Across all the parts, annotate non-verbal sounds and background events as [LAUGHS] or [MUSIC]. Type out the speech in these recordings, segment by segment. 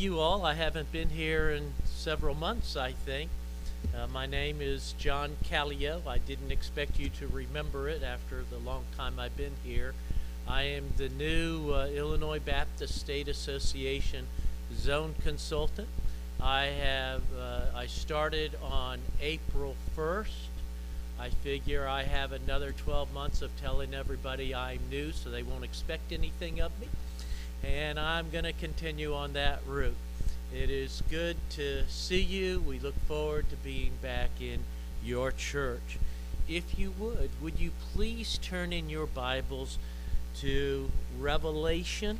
you all. I haven't been here in several months, I think. Uh, my name is John Callio. I didn't expect you to remember it after the long time I've been here. I am the new uh, Illinois Baptist State Association zone consultant. I have uh, I started on April 1st. I figure I have another 12 months of telling everybody I'm new so they won't expect anything of me. And I'm going to continue on that route. It is good to see you. We look forward to being back in your church. If you would, would you please turn in your Bibles to Revelation?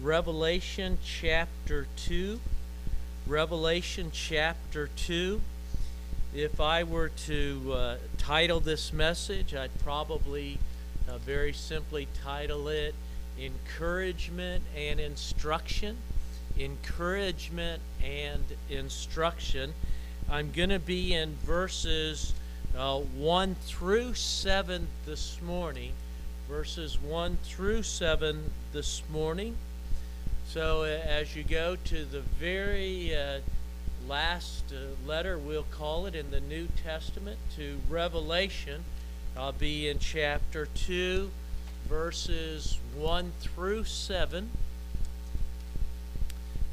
Revelation chapter 2. Revelation chapter 2. If I were to uh, title this message, I'd probably uh, very simply title it Encouragement and Instruction. Encouragement and Instruction. I'm going to be in verses uh, 1 through 7 this morning. Verses 1 through 7 this morning. So, uh, as you go to the very uh, last uh, letter, we'll call it in the New Testament to Revelation, I'll be in chapter 2, verses 1 through 7.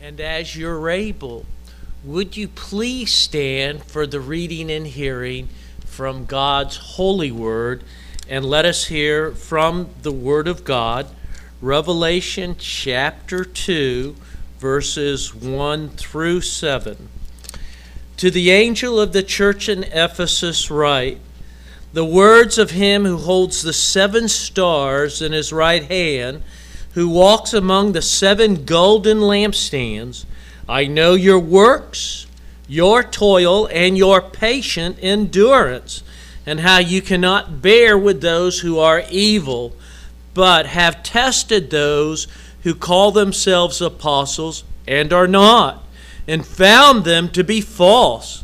And as you're able, would you please stand for the reading and hearing from God's holy word and let us hear from the word of God Revelation chapter 2, verses 1 through 7. To the angel of the church in Ephesus, write the words of him who holds the seven stars in his right hand, who walks among the seven golden lampstands. I know your works, your toil, and your patient endurance, and how you cannot bear with those who are evil but have tested those who call themselves apostles and are not, and found them to be false.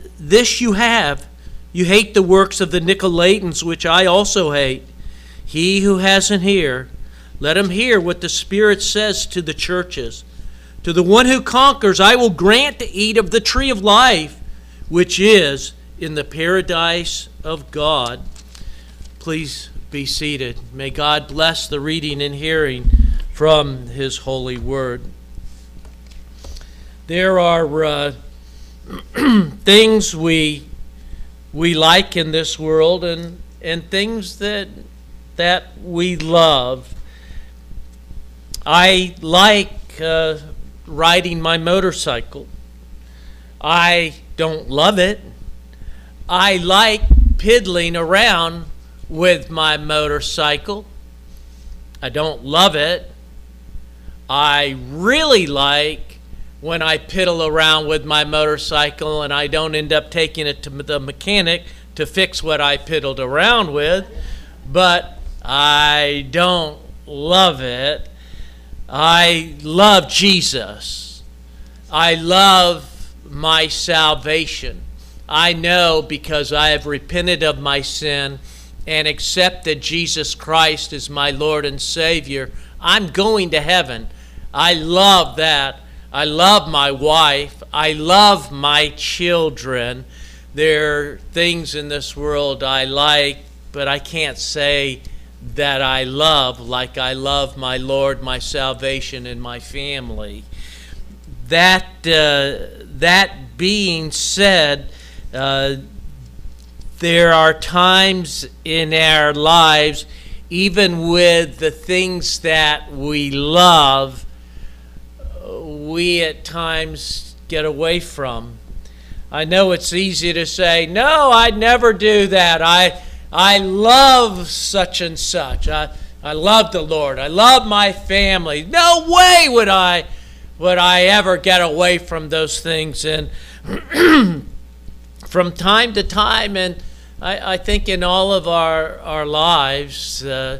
this you have you hate the works of the Nicolaitans, which I also hate. He who has an ear, let him hear what the Spirit says to the churches. To the one who conquers, I will grant to eat of the tree of life, which is in the paradise of God. Please be seated. May God bless the reading and hearing from His holy word. There are uh, [CLEARS THROAT] things we we like in this world and and things that that we love. I like uh, riding my motorcycle. I don't love it. I like piddling around with my motorcycle. I don't love it. I really like when I piddle around with my motorcycle and I don't end up taking it to the mechanic to fix what I piddled around with, but I don't love it. I love Jesus. I love my salvation. I know because I have repented of my sin and accepted Jesus Christ as my Lord and Savior, I'm going to heaven. I love that. I love my wife. I love my children. There are things in this world I like, but I can't say that I love like I love my Lord, my salvation, and my family. That, uh, that being said, uh, there are times in our lives, even with the things that we love, we at times get away from. I know it's easy to say, no, I'd never do that. I, I love such and such. I, I love the Lord. I love my family. No way would I would I ever get away from those things. And [CLEARS THROAT] from time to time, and I, I, think in all of our, our lives, uh,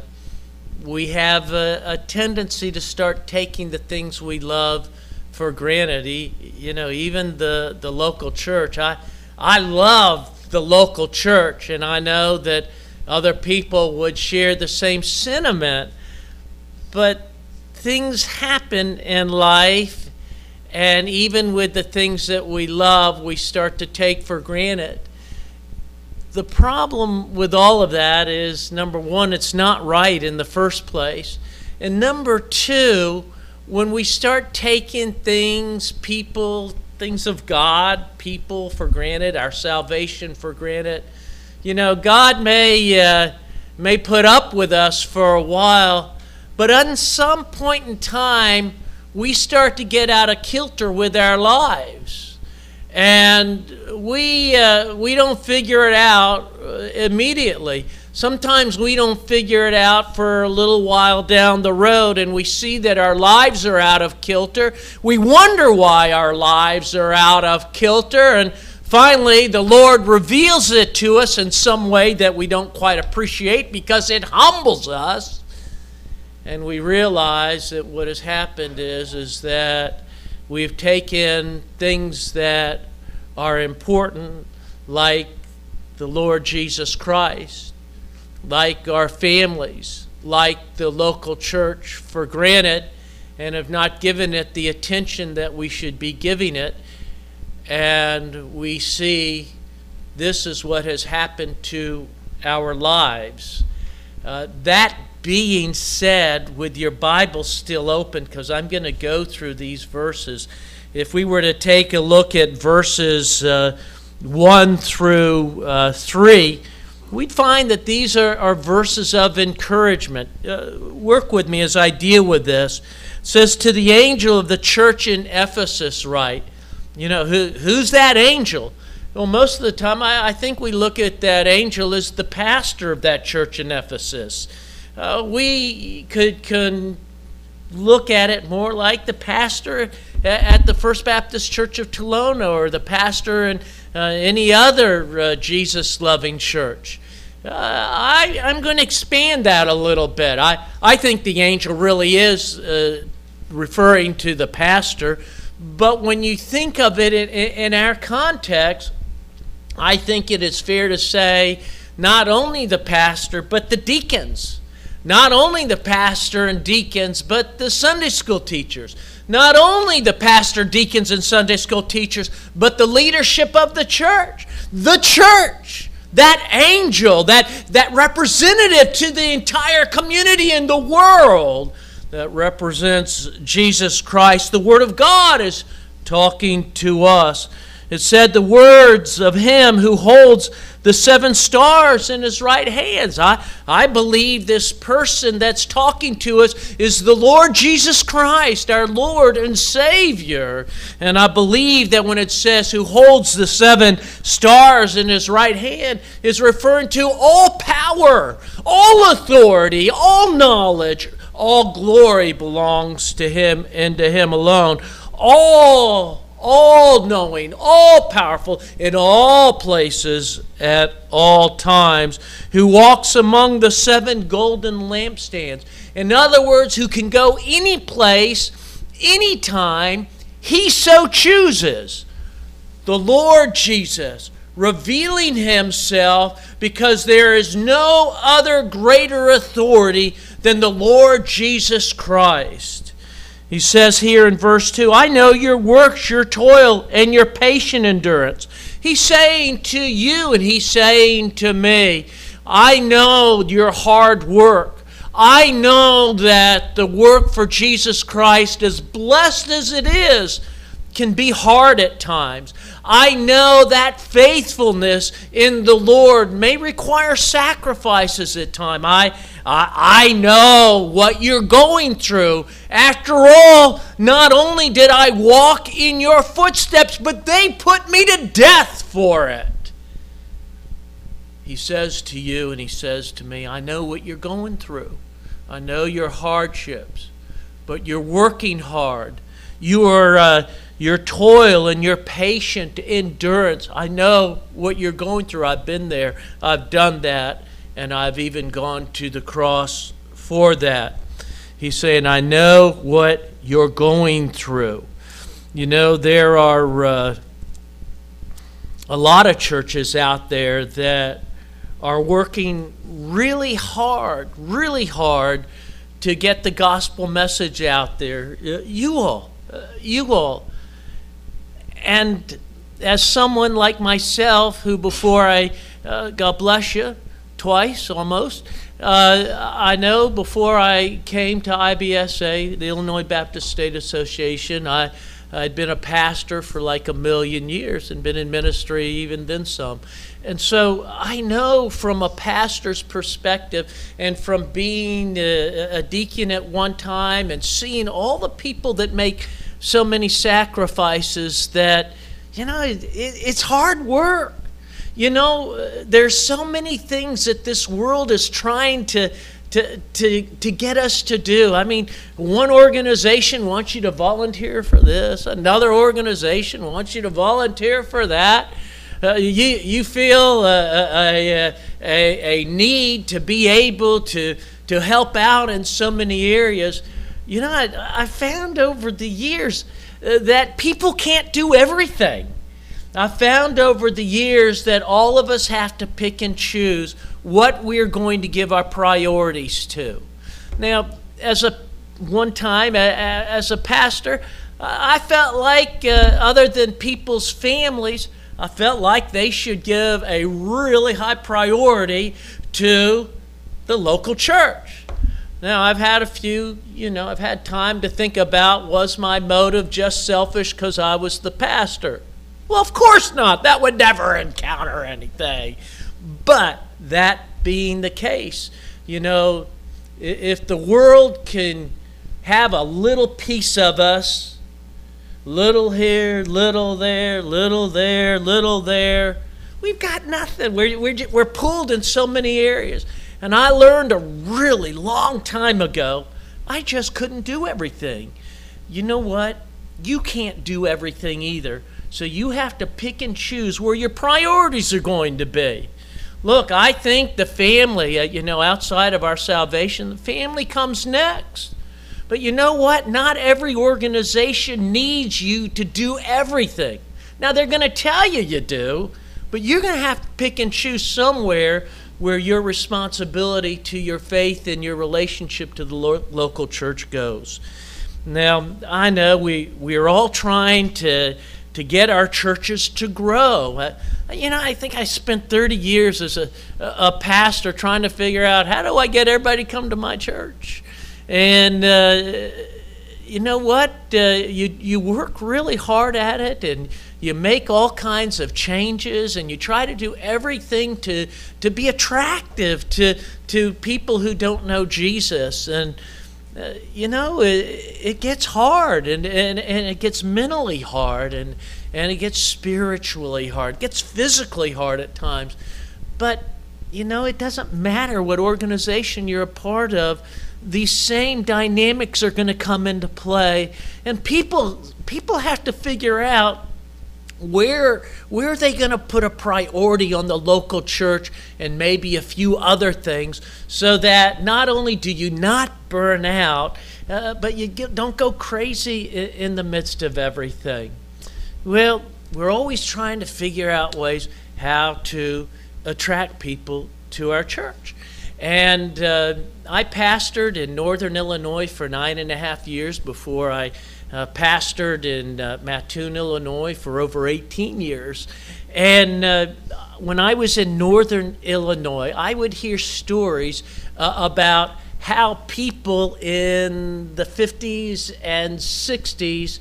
we have a, a, tendency to start taking the things we love for granted. You know, even the, the local church. I, I love the local church, and I know that other people would share the same sentiment. But things happen in life, and even with the things that we love, we start to take for granted. The problem with all of that is number one, it's not right in the first place. And number two, when we start taking things, people, things of God, people for granted, our salvation for granted, you know, God may, uh, may put up with us for a while, but at some point in time, we start to get out of kilter with our lives. And we, uh, we don't figure it out uh, immediately. Sometimes we don't figure it out for a little while down the road, and we see that our lives are out of kilter. We wonder why our lives are out of kilter, and finally, the Lord reveals it to us in some way that we don't quite appreciate because it humbles us and we realize that what has happened is is that we've taken things that are important like the Lord Jesus Christ like our families like the local church for granted and have not given it the attention that we should be giving it. And we see this is what has happened to our lives. Uh, that being said, with your Bible still open, because I'm going to go through these verses, if we were to take a look at verses uh, 1 through uh, 3, we'd find that these are, are verses of encouragement. Uh, work with me as I deal with this. It says, To the angel of the church in Ephesus, write. You know, who, who's that angel? Well, most of the time, I, I think we look at that angel as the pastor of that church in Ephesus uh, we could can look at it more like the pastor at the First Baptist Church of Tolono or the pastor in uh, any other uh, Jesus loving church. Uh, I, I'm going to expand that a little bit. I, I think the angel really is uh, referring to the pastor, but when you think of it in, in our context, I think it is fair to say not only the pastor, but the deacons not only the pastor and deacons, but the Sunday school teachers. Not only the pastor, deacons, and Sunday school teachers, but the leadership of the church. The church, that angel, that, that representative to the entire community in the world that represents Jesus Christ. The Word of God is talking to us. It said the words of him who holds the seven stars in his right hands. I, I believe this person that's talking to us is the Lord Jesus Christ, our Lord and Savior. And I believe that when it says who holds the seven stars in his right hand, is referring to all power, all authority, all knowledge, all glory belongs to him and to him alone. All all knowing, all powerful, in all places at all times, who walks among the seven golden lampstands. In other words, who can go any place, anytime he so chooses. The Lord Jesus revealing himself because there is no other greater authority than the Lord Jesus Christ. He says here in verse 2 I know your works, your toil, and your patient endurance. He's saying to you and he's saying to me, I know your hard work. I know that the work for Jesus Christ, as blessed as it is, can be hard at times. I know that faithfulness in the Lord may require sacrifices at times. I, I, I know what you're going through. After all, not only did I walk in your footsteps, but they put me to death for it. He says to you and he says to me, I know what you're going through. I know your hardships, but you're working hard your, uh, your toil and your patient endurance. I know what you're going through. I've been there, I've done that, and I've even gone to the cross for that. He's saying, I know what you're going through. You know, there are uh, a lot of churches out there that are working really hard, really hard to get the gospel message out there. Uh, you all, uh, you all. And as someone like myself, who before I, uh, God bless you, twice almost, uh, I know before I came to IBSA, the Illinois Baptist State Association, I, I'd been a pastor for like a million years and been in ministry even then some. And so I know from a pastor's perspective and from being a, a deacon at one time and seeing all the people that make so many sacrifices that, you know, it, it's hard work. You know, there's so many things that this world is trying to, to, to, to get us to do. I mean, one organization wants you to volunteer for this, another organization wants you to volunteer for that. Uh, you, you feel a, a, a, a need to be able to, to help out in so many areas. You know, I, I found over the years uh, that people can't do everything. I found over the years that all of us have to pick and choose what we're going to give our priorities to. Now, as a one time as a pastor, I felt like, uh, other than people's families, I felt like they should give a really high priority to the local church. Now, I've had a few, you know, I've had time to think about was my motive just selfish because I was the pastor? Well, of course not. That would never encounter anything. But that being the case, you know, if the world can have a little piece of us, little here, little there, little there, little there, we've got nothing. We're, we're, we're pulled in so many areas. And I learned a really long time ago, I just couldn't do everything. You know what? You can't do everything either. So you have to pick and choose where your priorities are going to be. Look, I think the family, uh, you know, outside of our salvation, the family comes next. But you know what? Not every organization needs you to do everything. Now, they're going to tell you you do, but you're going to have to pick and choose somewhere where your responsibility to your faith and your relationship to the lo- local church goes. Now, I know we, we're all trying to to get our churches to grow. Uh, you know, I think I spent 30 years as a, a pastor trying to figure out how do I get everybody to come to my church? And uh, you know what? Uh, you, you work really hard at it and you make all kinds of changes and you try to do everything to, to be attractive to, to people who don't know Jesus. And uh, you know, it, it gets hard and, and, and it gets mentally hard and, and it gets spiritually hard, it gets physically hard at times. But, you know, it doesn't matter what organization you're a part of, these same dynamics are going to come into play. And people, people have to figure out where where are they going to put a priority on the local church and maybe a few other things so that not only do you not burn out uh, but you get, don't go crazy in, in the midst of everything? Well we're always trying to figure out ways how to attract people to our church. And uh, i pastored in northern illinois for nine and a half years before i uh, pastored in uh, Mattoon, Illinois for over 18 years. And uh, when I was in northern Illinois, I would hear stories uh, about how people in the 50s and 60s,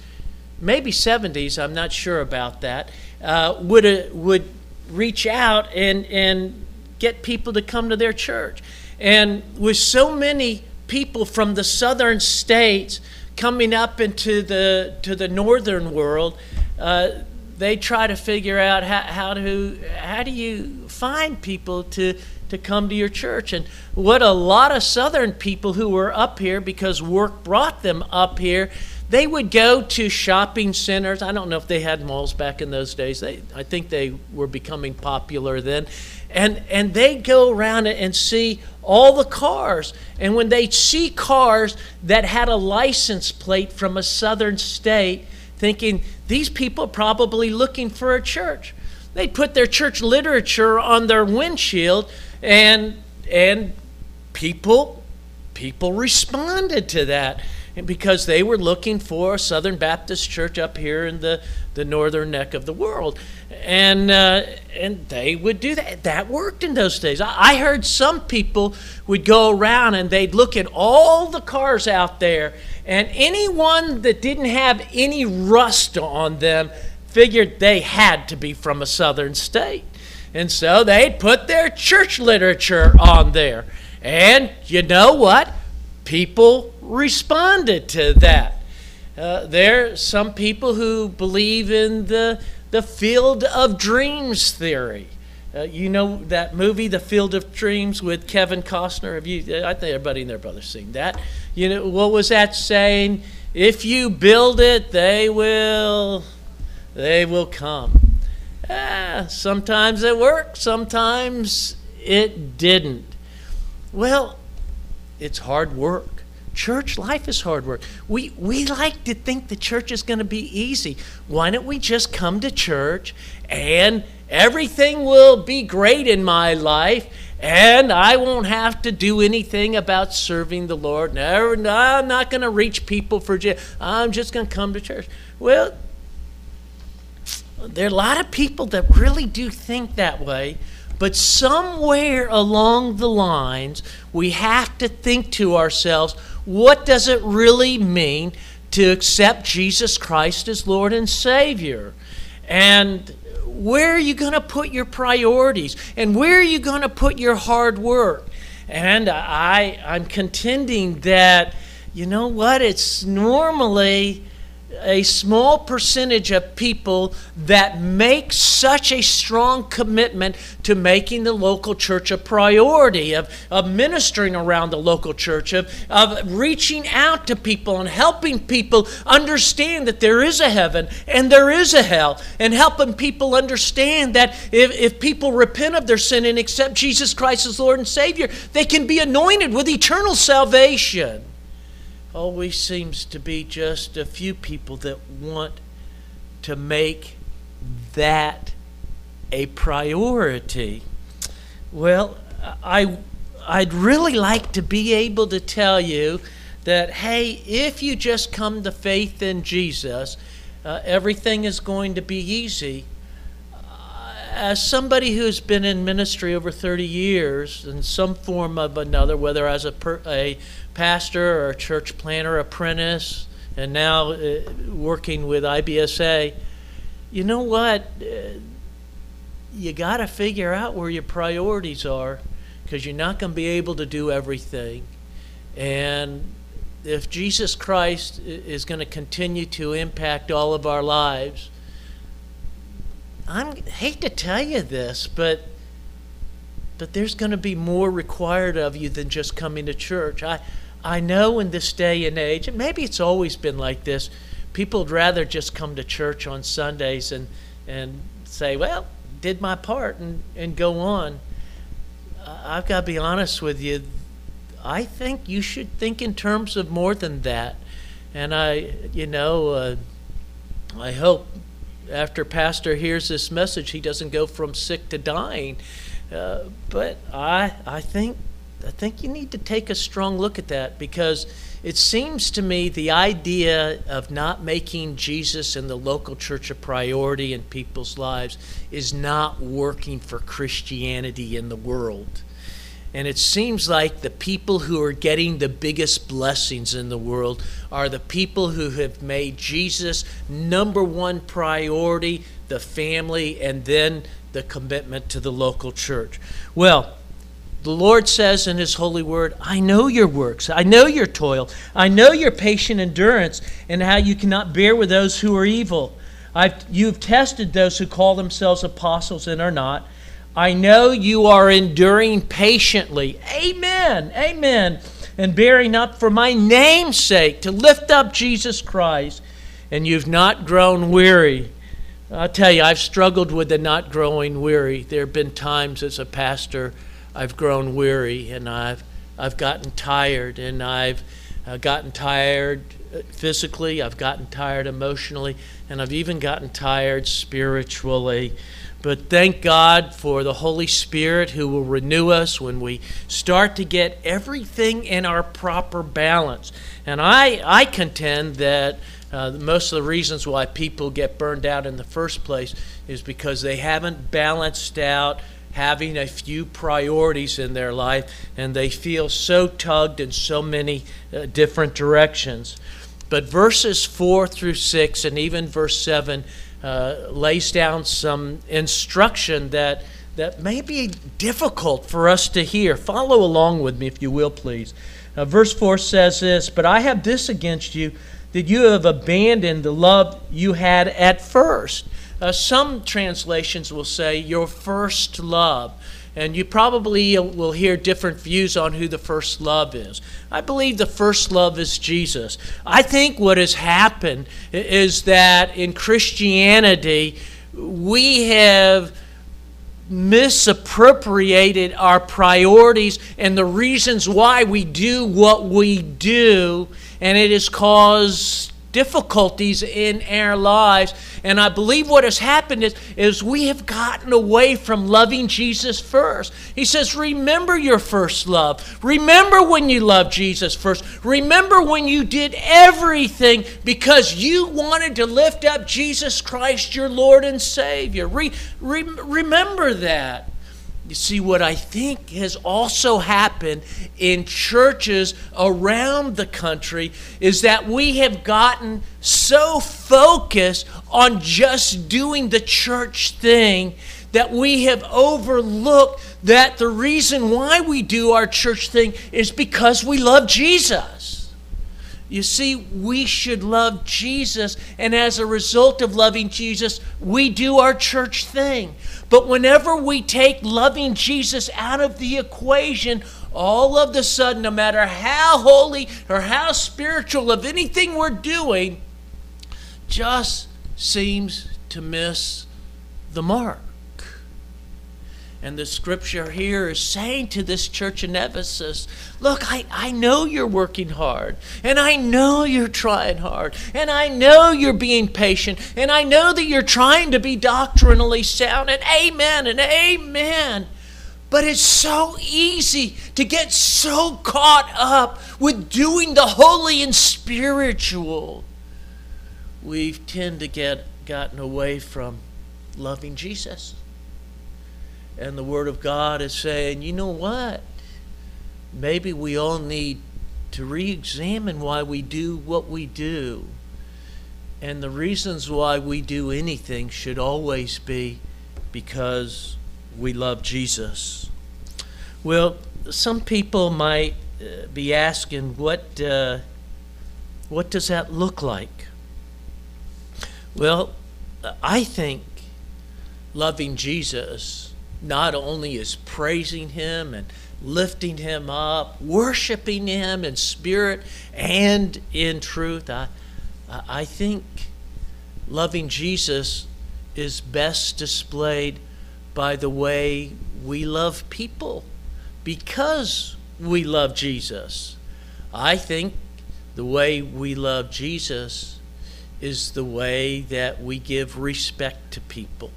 maybe 70s, I'm not sure about that, uh, would, uh, would reach out and, and get people to come to their church. And with so many people from the southern states, coming up into the to the northern world, uh, they try to figure out how, how to how do you find people to to come to your church and what a lot of southern people who were up here because work brought them up here they would go to shopping centers. I don't know if they had malls back in those days. They, I think they were becoming popular then. And, and they'd go around and see all the cars. And when they see cars that had a license plate from a southern state, thinking these people are probably looking for a church. They'd put their church literature on their windshield and and people people responded to that and because they were looking for a Southern Baptist church up here in the, the northern neck of the world. And, uh, and they would do that. That worked in those days. I, I heard some people would go around and they'd look at all the cars out there, and anyone that didn't have any rust on them figured they had to be from a southern state. And so they'd put their church literature on there. And you know what? People responded to that. Uh, there are some people who believe in the, the field of dreams theory. Uh, you know that movie, The Field of Dreams, with Kevin Costner. Have you? I think everybody and their brother's seen that. You know what was that saying? If you build it, they will, they will come. Ah, sometimes it worked, sometimes it didn't. Well, it's hard work. Church life is hard work. We, we like to think the church is going to be easy. Why don't we just come to church and everything will be great in my life and I won't have to do anything about serving the Lord. No, no I'm not going to reach people for Jesus. I'm just going to come to church. Well, there are a lot of people that really do think that way, but somewhere along the lines, we have to think to ourselves, what does it really mean to accept Jesus Christ as Lord and Savior? And where are you going to put your priorities? And where are you going to put your hard work? And I, I'm contending that, you know what, it's normally a small percentage of people that make such a strong commitment to making the local church a priority, of, of ministering around the local church, of, of reaching out to people and helping people understand that there is a heaven and there is a hell, and helping people understand that if, if people repent of their sin and accept Jesus Christ as Lord and Savior, they can be anointed with eternal salvation always seems to be just a few people that want to make that a priority. Well, I, I'd really like to be able to tell you that, hey, if you just come to faith in Jesus, uh, everything is going to be easy. Uh, as somebody who's been in ministry over 30 years in some form of another, whether as a, per, a pastor or church planter apprentice, and now uh, working with IBSA, you know what? Uh, you got to figure out where your priorities are because you're not going to be able to do everything. And if Jesus Christ is going to continue to impact all of our lives, I hate to tell you this, but but there's going to be more required of you than just coming to church. I I know in this day and age, and maybe it's always been like this, people would rather just come to church on Sundays and, and say, well, did my part and, and go on. I've got to be honest with you. I think you should think in terms of more than that. And I, you know, uh, I hope after Pastor hears this message, he doesn't go from sick to dying. Uh, but I, I think I think you need to take a strong look at that because it seems to me the idea of not making Jesus and the local church a priority in people's lives is not working for Christianity in the world. And it seems like the people who are getting the biggest blessings in the world are the people who have made Jesus number one priority, the family, and then the commitment to the local church. Well, the Lord says in His holy word, I know your works, I know your toil, I know your patient endurance, and how you cannot bear with those who are evil. I've, you've tested those who call themselves apostles and are not. I know you are enduring patiently. Amen. Amen. and bearing up for my name's sake to lift up Jesus Christ, and you've not grown weary. I'll tell you, I've struggled with the not growing weary. There have been times as a pastor I've grown weary and I've, I've gotten tired and I've uh, gotten tired physically, I've gotten tired emotionally, and I've even gotten tired spiritually. But thank God for the Holy Spirit who will renew us when we start to get everything in our proper balance. And I, I contend that uh, most of the reasons why people get burned out in the first place is because they haven't balanced out having a few priorities in their life and they feel so tugged in so many uh, different directions. But verses 4 through 6 and even verse 7 uh, lays down some instruction that, that may be difficult for us to hear. Follow along with me, if you will, please. Uh, verse 4 says this But I have this against you, that you have abandoned the love you had at first. Uh, some translations will say your first love. And you probably will hear different views on who the first love is. I believe the first love is Jesus. I think what has happened is that in Christianity, we have misappropriated our priorities and the reasons why we do what we do, and it has caused difficulties in our lives. And I believe what has happened is, is we have gotten away from loving Jesus first. He says, Remember your first love. Remember when you loved Jesus first. Remember when you did everything because you wanted to lift up Jesus Christ, your Lord and Savior. Re, re, remember that. You see, what I think has also happened in churches around the country is that we have gotten so focused on just doing the church thing that we have overlooked that the reason why we do our church thing is because we love Jesus. You see, we should love Jesus, and as a result of loving Jesus, we do our church thing. But whenever we take loving Jesus out of the equation, all of the sudden, no matter how holy or how spiritual of anything we're doing, just seems to miss the mark. And the scripture here is saying to this church in Ephesus, look, I, I know you're working hard, and I know you're trying hard, and I know you're being patient, and I know that you're trying to be doctrinally sound, and amen, and amen. But it's so easy to get so caught up with doing the holy and spiritual. We tend to get gotten away from loving Jesus. And the Word of God is saying, you know what? Maybe we all need to re examine why we do what we do. And the reasons why we do anything should always be because we love Jesus. Well, some people might uh, be asking, what, uh, what does that look like? Well, I think loving Jesus not only is praising Him and lifting Him up, worshiping Him in spirit and in truth. I, I think loving Jesus is best displayed by the way we love people because we love Jesus. I think the way we love Jesus is the way that we give respect to people.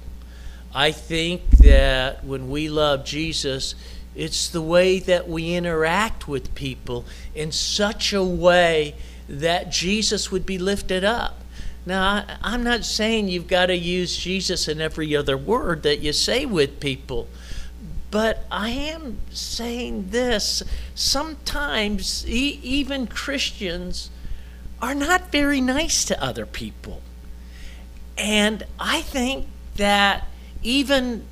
I think that when we love Jesus, it's the way that we interact with people in such a way that Jesus would be lifted up. Now, I'm not saying you've got to use Jesus in every other word that you say with people, but I am saying this. Sometimes, e- even Christians are not very nice to other people. And I think that even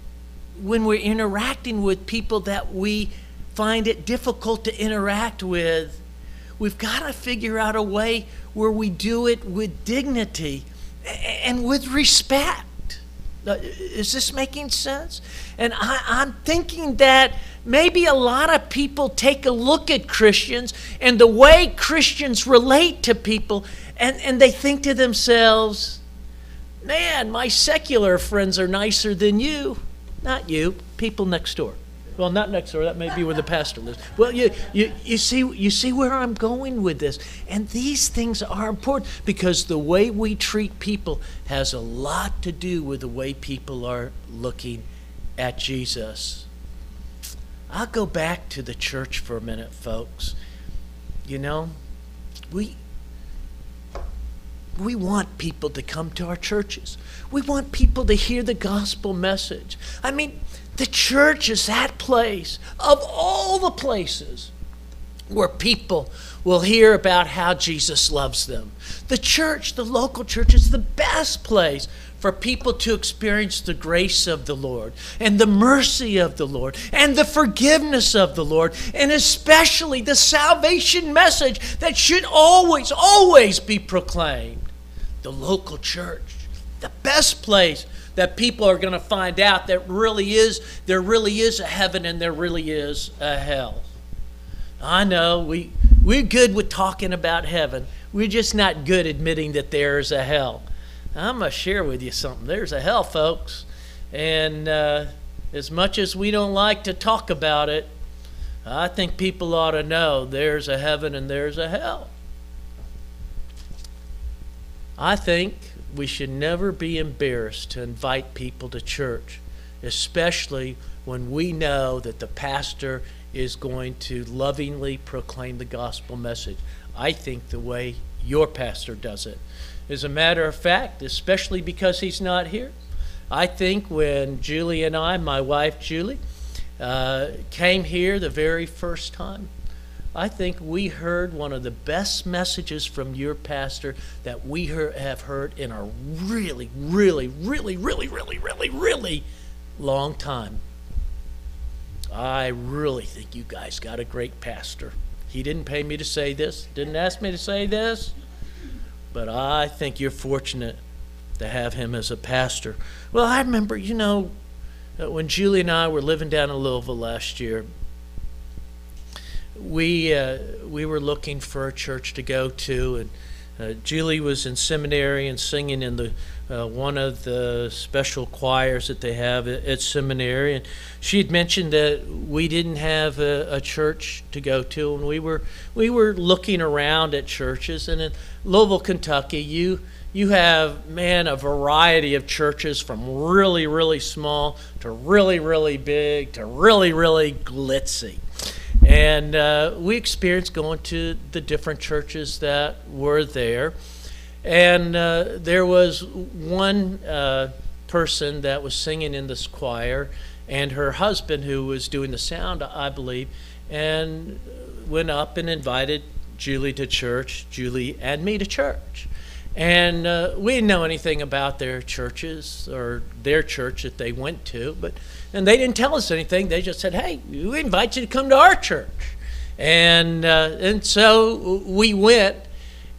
when we're interacting with people that we find it difficult to interact with, we've got to figure out a way where we do it with dignity and with respect. Is this making sense? And I, am thinking that maybe a lot of people take a look at Christians and the way Christians relate to people, and, and they think to themselves, man, my secular friends are nicer than you. Not you, people next door. Well, not next door. That may be where the pastor lives. Well, you, you, you, see, you see where I'm going with this. And these things are important because the way we treat people has a lot to do with the way people are looking at Jesus. I'll go back to the church for a minute, folks. You know, we we want people to come to our churches. We want people to hear the gospel message. I mean, the church is that place of all the places where people will hear about how Jesus loves them. The church, the local church, is the best place for people to experience the grace of the Lord and the mercy of the Lord and the forgiveness of the Lord, and especially the salvation message that should always, always be proclaimed. The local church, the best place that people are going to find out that really is there really is a heaven and there really is a hell. I know we we're good with talking about heaven. We're just not good admitting that there's a hell. I'm gonna share with you something. There's a hell, folks, and uh, as much as we don't like to talk about it, I think people ought to know there's a heaven and there's a hell. I think we should never be embarrassed to invite people to church, especially when we know that the pastor is going to lovingly proclaim the gospel message. I think the way your pastor does it. As a matter of fact, especially because he's not here, I think when Julie and I, my wife Julie, uh, came here the very first time, I think we heard one of the best messages from your pastor that we have heard in a really, really, really, really, really, really, really long time. I really think you guys got a great pastor. He didn't pay me to say this, didn't ask me to say this, but I think you're fortunate to have him as a pastor. Well, I remember, you know, uh, when Julie and I were living down in Louisville last year, we uh, we were looking for a church to go to, and uh, Julie was in seminary and singing in the uh, one of the special choirs that they have at, at, seminary, and she had mentioned that we didn't have a, a, church to go to, and we were we were looking around at churches, and in Louisville, Kentucky, you you have man a variety of churches from really really small to really really big to really really glitzy and uh, we experienced going to the different churches that were there. And uh, there was one uh, person that was singing in this choir, and her husband, who was doing the sound, I believe, and went up and invited Julie to church, Julie and me to church. And uh, we didn't know anything about their churches or their church that they went to, but and they didn't tell us anything. They just said, "Hey, we invite you to come to our church," and uh, and so we went.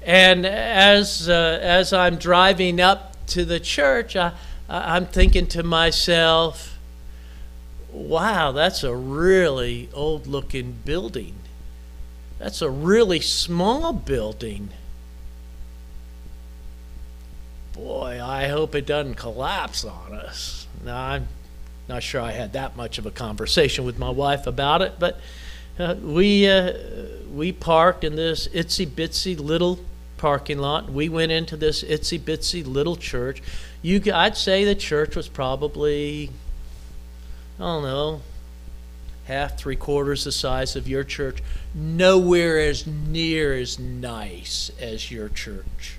And as uh, as I'm driving up to the church, I, I'm thinking to myself, "Wow, that's a really old-looking building. That's a really small building." boy, I hope it doesn't collapse on us. Now, I'm not sure I had that much of a conversation with my wife about it, but uh, we uh, we parked in this itsy bitsy little parking lot. We went into this itsy bitsy little church. You, I'd say the church was probably, I don't know, half, three quarters the size of your church. Nowhere as near as nice as your church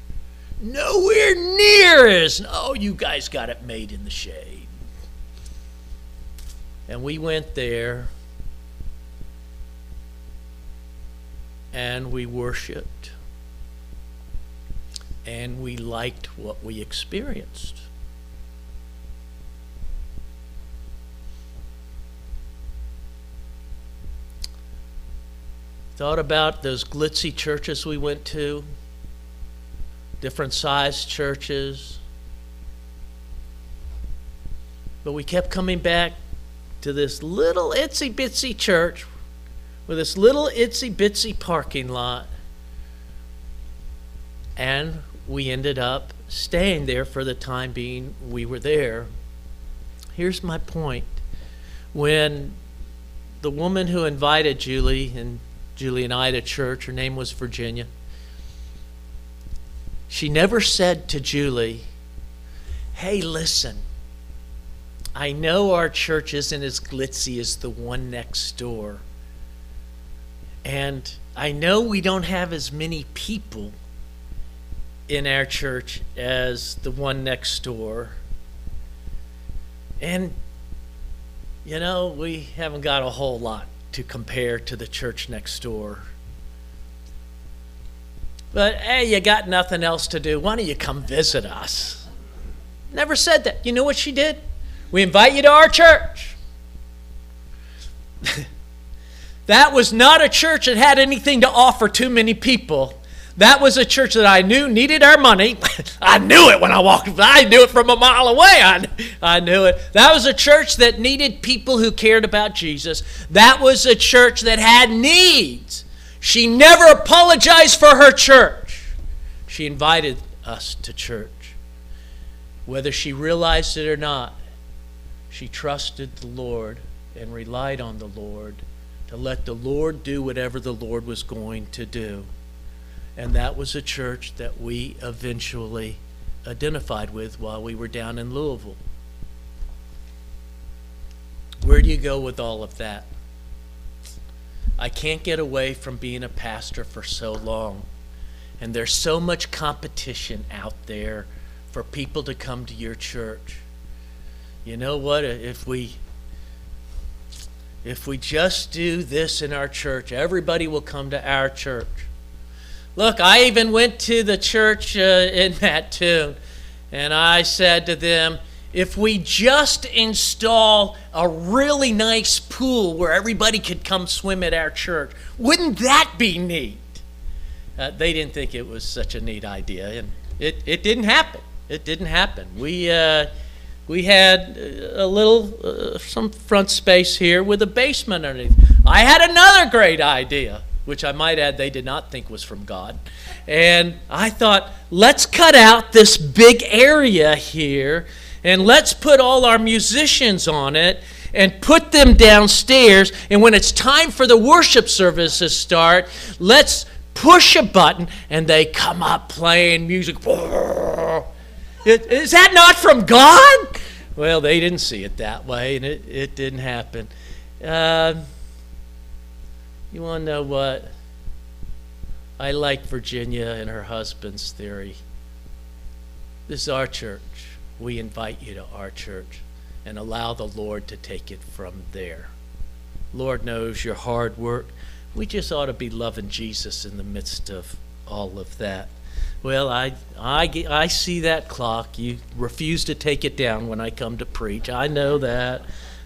nowhere near as, oh, you guys got it made in the shade. And we went there and we worshiped and we liked what we experienced. Thought about those glitzy churches we went to different sized churches. But we kept coming back to this little itsy bitsy church with this little itsy bitsy parking lot. And we ended up staying there for the time being we were there. Here's my point. When the woman who invited Julie and Julie and I to church, her name was Virginia, she never said to Julie, Hey, listen, I know our church isn't as glitzy as the one next door. And I know we don't have as many people in our church as the one next door. And, you know, we haven't got a whole lot to compare to the church next door. But hey, you got nothing else to do. Why don't you come visit us? Never said that. You know what she did? We invite you to our church. [LAUGHS] that was not a church that had anything to offer too many people. That was a church that I knew needed our money. [LAUGHS] I knew it when I walked. I knew it from a mile away. I, I knew it. That was a church that needed people who cared about Jesus. That was a church that had needs. She never apologized for her church. She invited us to church. Whether she realized it or not, she trusted the Lord and relied on the Lord to let the Lord do whatever the Lord was going to do. And that was a church that we eventually identified with while we were down in Louisville. Where do you go with all of that? I can't get away from being a pastor for so long. And there's so much competition out there for people to come to your church you know what? If we if we just do this in our church, everybody will come to our church. Look, I even went to the church uh, in Mattoon, and I said to them, if we just install a really nice pool where everybody could come swim at our church, wouldn't that be neat? Uh, they didn't think it was such a neat idea, and it, it didn't happen. It didn't happen. We. Uh, we had a little, uh, some front space here with a basement underneath. I had another great idea, which I might add they did not think was from God. And I thought, let's cut out this big area here and let's put all our musicians on it and put them downstairs. And when it's time for the worship services to start, let's push a button and they come up playing music. [LAUGHS] Is that not from God? Well, they didn't see it that way, and it, it didn't happen. Uh, you want to know what? I like Virginia and her husband's theory. This is our church. We invite you to our church and allow the Lord to take it from there. Lord knows your hard work. We just ought to be loving Jesus in the midst of all of that. Well, I, I, I see that clock. You refuse to take it down when I come to preach. I know that.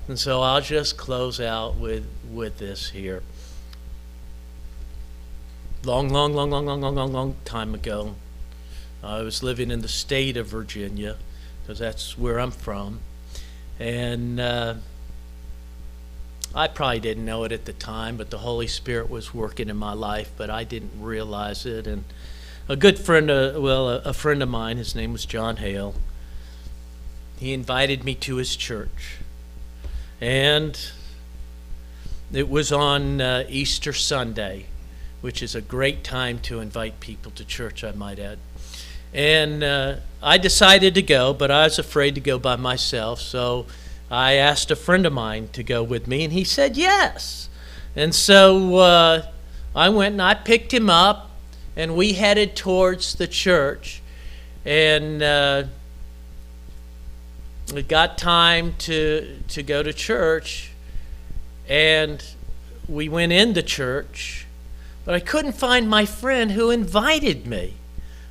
And so I'll just close out with, with this here. Long, long, long, long, long, long, long, long time ago, I was living in the state of Virginia because that's where I'm from. And uh, I probably didn't know it at the time, but the Holy Spirit was working in my life, but I didn't realize it. And a good friend, uh, well, a, a, friend of mine, his name was John Hale. He invited me to his church. And it was on uh, Easter Sunday, which is a great time to invite people to church, I might add. And uh, I decided to go, but I was afraid to go by myself. So I asked a friend of mine to go with me, and he said yes. And so uh, I went and I picked him up and we headed towards the church. And uh, it got time to, to go to church, and we went into church, but I couldn't find my friend who invited me.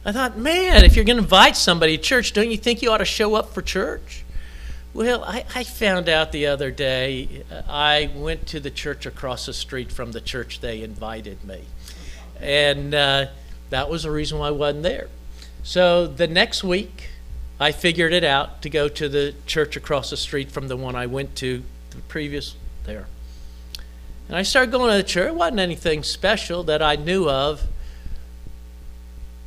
I thought, man, if you're going to invite somebody to church, don't you think you ought to show up for church? Well, I, I, found out the other day, I went to the church across the street from the church they invited me. And uh, that was the reason why I wasn't there. So the next week, I figured it out to go to the church across the street from the one I went to the previous there. And I started going to the church. It wasn't anything special that I knew of.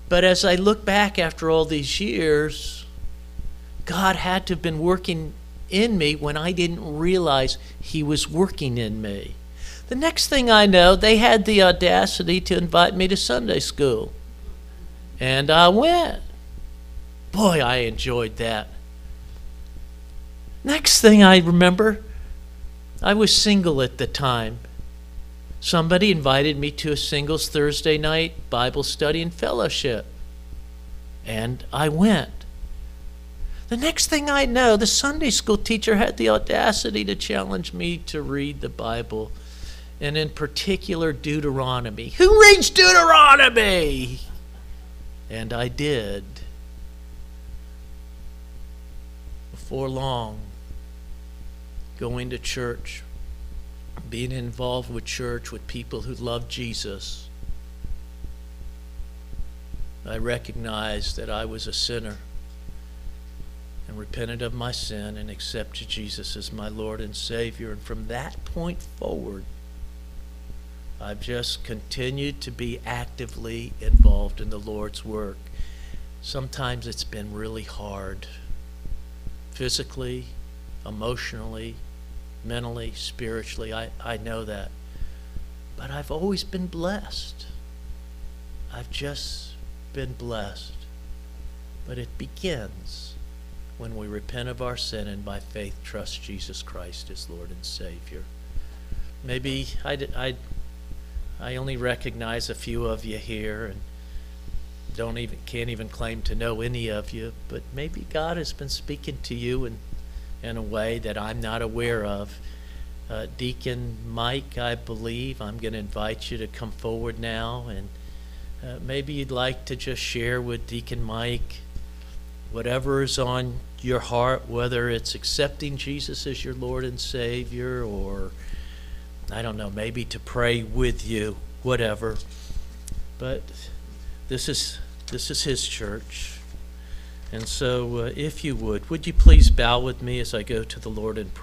But as I look back after all these years, God had to have been working in me when I didn't realize He was working in me. The next thing I know, they had the audacity to invite me to Sunday school. And I went. Boy, I enjoyed that. Next thing I remember, I was single at the time. Somebody invited me to a singles Thursday night Bible study and fellowship. And I went. The next thing I know, the Sunday school teacher had the audacity to challenge me to read the Bible, and in particular Deuteronomy. Who reads Deuteronomy? And I did. Before long, going to church, being involved with church, with people who love Jesus, I recognized that I was a sinner and repented of my sin and accepted Jesus as my Lord and Savior. And from that point forward, I've just continued to be actively involved in the Lord's work. Sometimes it's been really hard physically, emotionally, mentally, spiritually. I, I know that. But I've always been blessed. I've just been blessed. But it begins when we repent of our sin and by faith trust Jesus Christ as Lord and Savior. Maybe I, I, I only recognize a few of you here and don't even can't even claim to know any of you, but maybe God has been speaking to you in in a way that I'm not aware of. Uh, Deacon Mike, I believe, I'm going to invite you to come forward now, and uh, maybe you'd like to just share with Deacon Mike whatever is on your heart, whether it's accepting Jesus as your Lord and Savior, or I don't know, maybe to pray with you, whatever. But this is this is his church. And so, uh, if you would, would you please bow with me as I go to the Lord in prayer?